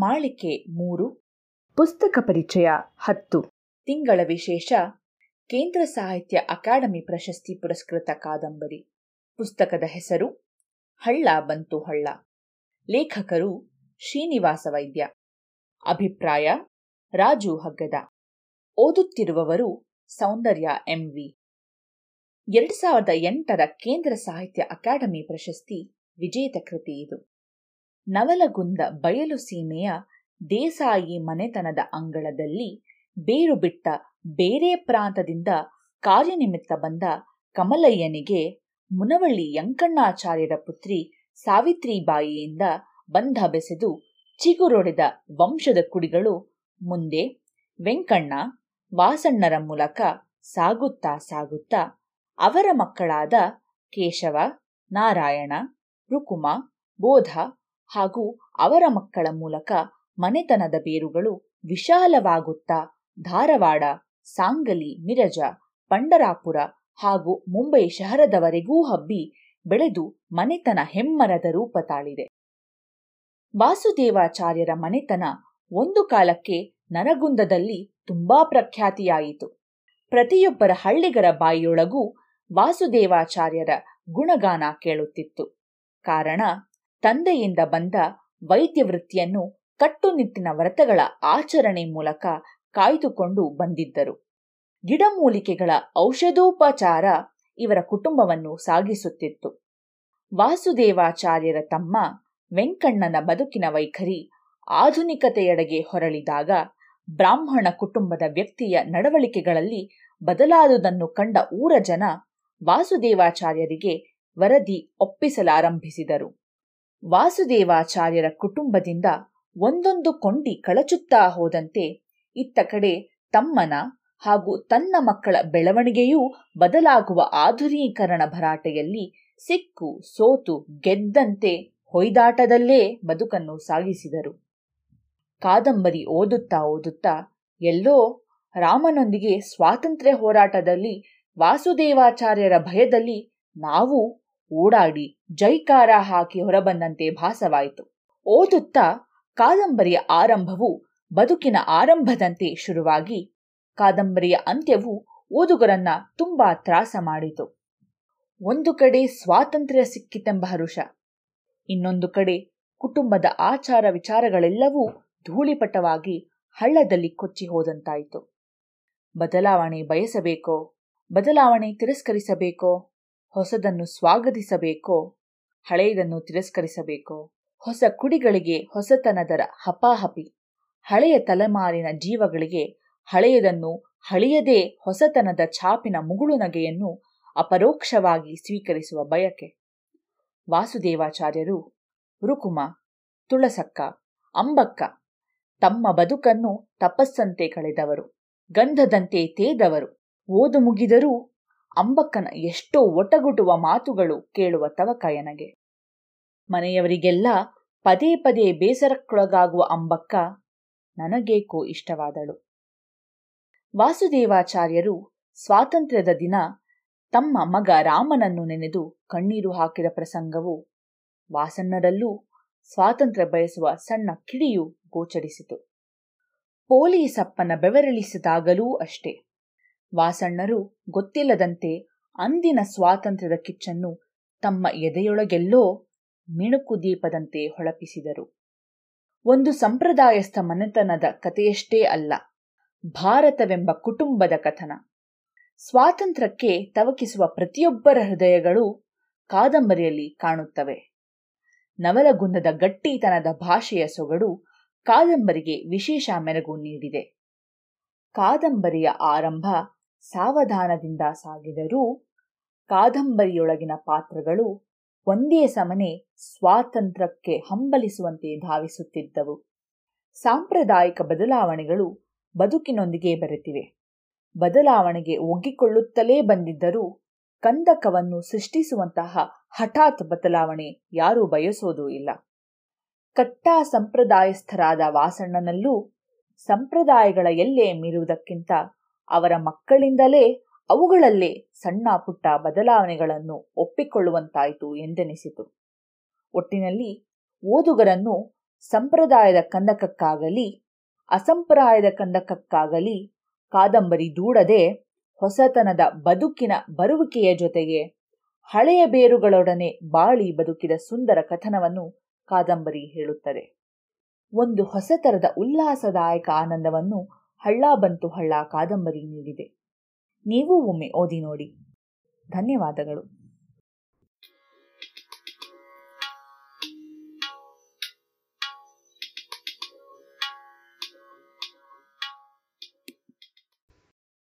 ಮಾಳಿಕೆ ಮೂರು. ಪುಸ್ತಕ ಪರಿಚಯ ಹತ್ತು. ತಿಂಗಳ ವಿಶೇಷ. ಕೇಂದ್ರ ಸಾಹಿತ್ಯ ಅಕಾಡೆಮಿ ಪ್ರಶಸ್ತಿ ಪುರಸ್ಕೃತ ಕಾದಂಬರಿ. ಪುಸ್ತಕದ ಹೆಸರು ಹಳ್ಳ ಬಂತು ಹಳ್ಳ. ಲೇಖಕರು ಶ್ರೀನಿವಾಸ ವೈದ್ಯ. ಅಭಿಪ್ರಾಯ ರಾಜು ಹಗ್ಗದ. ಓದುತ್ತಿರುವವರು ಸೌಂದರ್ಯ ಎಂವಿ ಎರಡು ಸಾವಿರದ ಎಂಟರ ಕೇಂದ್ರ ಸಾಹಿತ್ಯ ಅಕಾಡೆಮಿ ಪ್ರಶಸ್ತಿ ವಿಜೇತ ಕೃತಿ ಇದು. ನವಲಗುಂದ ಬಯಲು ಸೀಮೆಯ ದೇಸಾಯಿ ಮನೆತನದ ಅಂಗಳದಲ್ಲಿ ಬೇರು ಬಿಟ್ಟ ಬೇರೆ ಪ್ರಾಂತದಿಂದ ಕಾರ್ಯನಿಮಿತ್ತ ಬಂದ ಕಮಲಯ್ಯನಿಗೆ ಮುನವಳ್ಳಿ ಯಂಕಣ್ಣಾಚಾರ್ಯರ ಪುತ್ರಿ ಸಾವಿತ್ರಿಬಾಯಿಯಿಂದ ಬಂಧ ಬೆಸೆದು ಚಿಗುರೊಡೆದ ವಂಶದ ಕುಡಿಗಳು ಮುಂದೆ ವೆಂಕಣ್ಣ ವಾಸಣ್ಣರ ಮೂಲಕ ಸಾಗುತ್ತಾ ಸಾಗುತ್ತಾ ಅವರ ಮಕ್ಕಳಾದ ಕೇಶವ, ನಾರಾಯಣ, ರುಕುಮ, ಬೋಧ ಹಾಗೂ ಅವರ ಮಕ್ಕಳ ಮೂಲಕ ಮನೆತನದ ಬೇರುಗಳು ವಿಶಾಲವಾಗುತ್ತಾ ಧಾರವಾಡ, ಸಾಂಗಲಿ, ಮಿರಜ, ಪಂಡರಾಪುರ ಹಾಗೂ ಮುಂಬೈ ಶಹರದವರೆಗೂ ಹಬ್ಬಿ ಬೆಳೆದು ಮನೆತನ ಹೆಮ್ಮರದ ರೂಪ ತಾಳಿದೆ. ವಾಸುದೇವಾಚಾರ್ಯರ ಮನೆತನ ಒಂದು ಕಾಲಕ್ಕೆ ನರಗುಂದದಲ್ಲಿ ತುಂಬಾ ಪ್ರಖ್ಯಾತಿಯಾಯಿತು. ಪ್ರತಿಯೊಬ್ಬರ ಹಳ್ಳಿಗರ ಬಾಯಿಯೊಳಗೂ ವಾಸುದೇವಾಚಾರ್ಯರ ಗುಣಗಾನ ಕೇಳುತ್ತಿತ್ತು. ಕಾರಣ ತಂದೆಯಿಂದ ಬಂದ ವೈದ್ಯ ವೃತ್ತಿಯನ್ನು ಕಟ್ಟುನಿಟ್ಟಿನ ವ್ರತಗಳ ಆಚರಣೆ ಮೂಲಕ ಕಾಯ್ದುಕೊಂಡು ಬಂದಿದ್ದರು. ಗಿಡಮೂಲಿಕೆಗಳ ಔಷಧೋಪಚಾರ ಇವರ ಕುಟುಂಬವನ್ನು ಸಾಗಿಸುತ್ತಿತ್ತು. ವಾಸುದೇವಾಚಾರ್ಯರ ತಮ್ಮ ವೆಂಕಣ್ಣನ ಬದುಕಿನ ವೈಖರಿ ಆಧುನಿಕತೆಯೆಡೆಗೆ ಹೊರಳಿದಾಗ ಬ್ರಾಹ್ಮಣ ಕುಟುಂಬದ ವ್ಯಕ್ತಿಯ ನಡವಳಿಕೆಗಳಲ್ಲಿ ಬದಲಾದುದನ್ನು ಕಂಡ ಊರ ಜನ ವಾಸುದೇವಾಚಾರ್ಯರಿಗೆ ವರದಿ ಒಪ್ಪಿಸಲಾರಂಭಿಸಿದರು. ವಾಸುದೇವಾಚಾರ್ಯರ ಕುಟುಂಬದಿಂದ ಒಂದೊಂದು ಕೊಂಡಿ ಕಳಚುತ್ತಾ ಹೋದಂತೆ ಇತ್ತ ಕಡೆ ತಮ್ಮನ ಹಾಗೂ ತನ್ನ ಮಕ್ಕಳ ಬೆಳವಣಿಗೆಯೂ ಬದಲಾಗುವ ಆಧುನೀಕರಣ ಭರಾಟೆಯಲ್ಲಿ ಸಿಕ್ಕು ಸೋತು ಗೆದ್ದಂತೆ ಹೊಯ್ದಾಟದಲ್ಲೇ ಬದುಕನ್ನು ಸಾಗಿಸಿದರು. ಕಾದಂಬರಿ ಓದುತ್ತಾ ಓದುತ್ತಾ ಎಲ್ಲೋ ರಾಮನೊಂದಿಗೆ ಸ್ವಾತಂತ್ರ್ಯ ಹೋರಾಟದಲ್ಲಿ ವಾಸುದೇವಾಚಾರ್ಯರ ಭಯದಲ್ಲಿ ನಾವು ಓಡಾಡಿ ಜೈಕಾರ ಹಾಕಿ ಹೊರಬಂದಂತೆ ಭಾಸವಾಯಿತು. ಓದುತ್ತಾ ಕಾದಂಬರಿಯ ಆರಂಭವು ಬದುಕಿನ ಆರಂಭದಂತೆ ಶುರುವಾಗಿ ಕಾದಂಬರಿಯ ಅಂತ್ಯವು ಓದುಗರನ್ನ ತುಂಬಾ ತ್ರಾಸ ಮಾಡಿತು. ಒಂದು ಕಡೆ ಸ್ವಾತಂತ್ರ್ಯ ಸಿಕ್ಕಿತೆಂಬ ಹರುಷ, ಇನ್ನೊಂದು ಕಡೆ ಕುಟುಂಬದ ಆಚಾರ ವಿಚಾರಗಳೆಲ್ಲವೂ ಧೂಳಿಪಟವಾಗಿ ಹಳ್ಳದಲ್ಲಿ ಕೊಚ್ಚಿ ಹೋದಂತಾಯಿತು. ಬದಲಾವಣೆ ಬಯಸಬೇಕೋ, ಬದಲಾವಣೆ ತಿರಸ್ಕರಿಸಬೇಕೋ ಹೊಸದನ್ನು ಸ್ವಾಗತಿಸಬೇಕೋ? ಹಳೆಯದನ್ನು ತಿರಸ್ಕರಿಸಬೇಕೋ? ಹೊಸ ಕುಡಿಗಳಿಗೆ ಹೊಸತನದರ ಹಪಾಹಪಿ. ಹಳೆಯ ತಲೆಮಾರಿನ ಜೀವಗಳಿಗೆ ಹಳೆಯದನ್ನು ಹಳೆಯದೇ ಹೊಸತನದ ಛಾಪಿನ ಮುಗುಳುನಗೆಯನ್ನು ಅಪರೋಕ್ಷವಾಗಿ ಸ್ವೀಕರಿಸುವ ಬಯಕೆ. ವಾಸುದೇವಾಚಾರ್ಯರು, ರುಕುಮ, ತುಳಸಕ್ಕ, ಅಂಬಕ್ಕ, ತಮ್ಮ ಬದುಕನ್ನು ತಪಸ್ಸಂತೆ ಕಳೆದವರು, ಗಂಧದಂತೆ ತೇದವರು, ಓದು ಮುಗಿದರೂ ಅಂಬಕ್ಕನ ಎಷ್ಟೋ ಒಟಗುಟುವ ಮಾತುಗಳು ಕೇಳುವ ತವಕಯನಗೆ ಮನೆಯವರಿಗೆಲ್ಲ ಪದೇ ಪದೇ ಬೇಸರಕ್ಕೊಳಗಾಗುವ ಅಂಬಕ್ಕ ನನಗೇಕೋ ಇಷ್ಟವಾದಳು. ವಾಸುದೇವಾಚಾರ್ಯರು ಸ್ವಾತಂತ್ರ್ಯದ ದಿನ ತಮ್ಮ ಮಗ ರಾಮನನ್ನು ನೆನೆದು ಕಣ್ಣೀರು ಹಾಕಿದ ಪ್ರಸಂಗವು ವಾಸಣ್ಣರಲ್ಲೂ ಸ್ವಾತಂತ್ರ್ಯ ಬಯಸುವ ಸಣ್ಣ ಕಿಡಿಯು ಗೋಚರಿಸಿತು. ಪೋಲೀಸಪ್ಪನ ಬೆವರಿಳಿಸಿದಾಗಲೂ ಅಷ್ಟೇ. ವಾಸಣ್ಣರು ಗೊತ್ತಿಲ್ಲದಂತೆ ಅಂದಿನ ಸ್ವಾತಂತ್ರ್ಯದ ಕಿಚ್ಚನ್ನು ತಮ್ಮ ಎದೆಯೊಳಗೆಲ್ಲೋ ಮಿಣುಕು ದೀಪದಂತೆ ಹೊಳಪಿಸಿದರು. ಒಂದು ಸಂಪ್ರದಾಯಸ್ಥ ಮನೆತನದ ಕಥೆಯಷ್ಟೇ ಅಲ್ಲ, ಭಾರತವೆಂಬ ಕುಟುಂಬದ ಕಥನ. ಸ್ವಾತಂತ್ರ್ಯಕ್ಕೆ ತವಕಿಸುವ ಪ್ರತಿಯೊಬ್ಬರ ಹೃದಯಗಳು ಕಾದಂಬರಿಯಲ್ಲಿ ಕಾಣುತ್ತವೆ. ನವಲಗುಂದದ ಗಟ್ಟಿತನದ ಭಾಷೆಯ ಸೊಗಡು ಕಾದಂಬರಿಗೆ ವಿಶೇಷ ಮೆರಗು ನೀಡಿದೆ. ಕಾದಂಬರಿಯ ಆರಂಭ ಸಾವಧಾನದಿಂದ ಸಾಗಿದರೂ ಕಾದಂಬರಿಯೊಳಗಿನ ಪಾತ್ರಗಳು ಒಂದೇ ಸಮನೆ ಸ್ವಾತಂತ್ರ್ಯಕ್ಕೆ ಹಂಬಲಿಸುವಂತೆ ಧಾವಿಸುತ್ತಿದ್ದವು. ಸಾಂಪ್ರದಾಯಿಕ ಬದಲಾವಣೆಗಳು ಬದುಕಿನೊಂದಿಗೆ ಬರೆತಿವೆ. ಬದಲಾವಣೆಗೆ ಒಗ್ಗಿಕೊಳ್ಳುತ್ತಲೇ ಬಂದಿದ್ದರೂ ಕಂದಕವನ್ನು ಸೃಷ್ಟಿಸುವಂತಹ ಹಠಾತ್ ಬದಲಾವಣೆ ಯಾರೂ ಬಯಸೋದೂ ಇಲ್ಲ. ಕಟ್ಟಾ ಸಂಪ್ರದಾಯಸ್ಥರಾದ ವಾಸಣ್ಣನಲ್ಲೂ ಸಂಪ್ರದಾಯಗಳ ಎಲ್ಲೆ ಮೀರುವುದಕ್ಕಿಂತ ಅವರ ಮಕ್ಕಳಿಂದಲೇ ಅವುಗಳಲ್ಲೇ ಸಣ್ಣ ಪುಟ್ಟ ಬದಲಾವಣೆಗಳನ್ನು ಒಪ್ಪಿಕೊಳ್ಳುವಂತಾಯಿತು ಎಂದೆನಿಸಿತು. ಒಟ್ಟಿನಲ್ಲಿ ಓದುಗರನ್ನು ಸಂಪ್ರದಾಯದ ಕಂದಕಕ್ಕಾಗಲಿ, ಅಸಂಪ್ರದಾಯದ ಕಂದಕಕ್ಕಾಗಲಿ ಕಾದಂಬರಿ ದೂಡದೆ ಹೊಸತನದ ಬದುಕಿನ ಬರುವಿಕೆಯ ಜೊತೆಗೆ ಹಳೆಯ ಬೇರುಗಳೊಡನೆ ಬಾಳಿ ಬದುಕಿದ ಸುಂದರ ಕಥನವನ್ನು ಕಾದಂಬರಿ ಹೇಳುತ್ತದೆ. ಒಂದು ಹೊಸತರದ ಉಲ್ಲಾಸದಾಯಕ ಆನಂದವನ್ನು ಹಳ್ಳ ಬಂತು ಹಳ್ಳ ಕಾದಂಬರಿ ನೀಡಿದೆ. ನೀವು ಒಮ್ಮೆ ಓದಿ ನೋಡಿ. ಧನ್ಯವಾದಗಳು.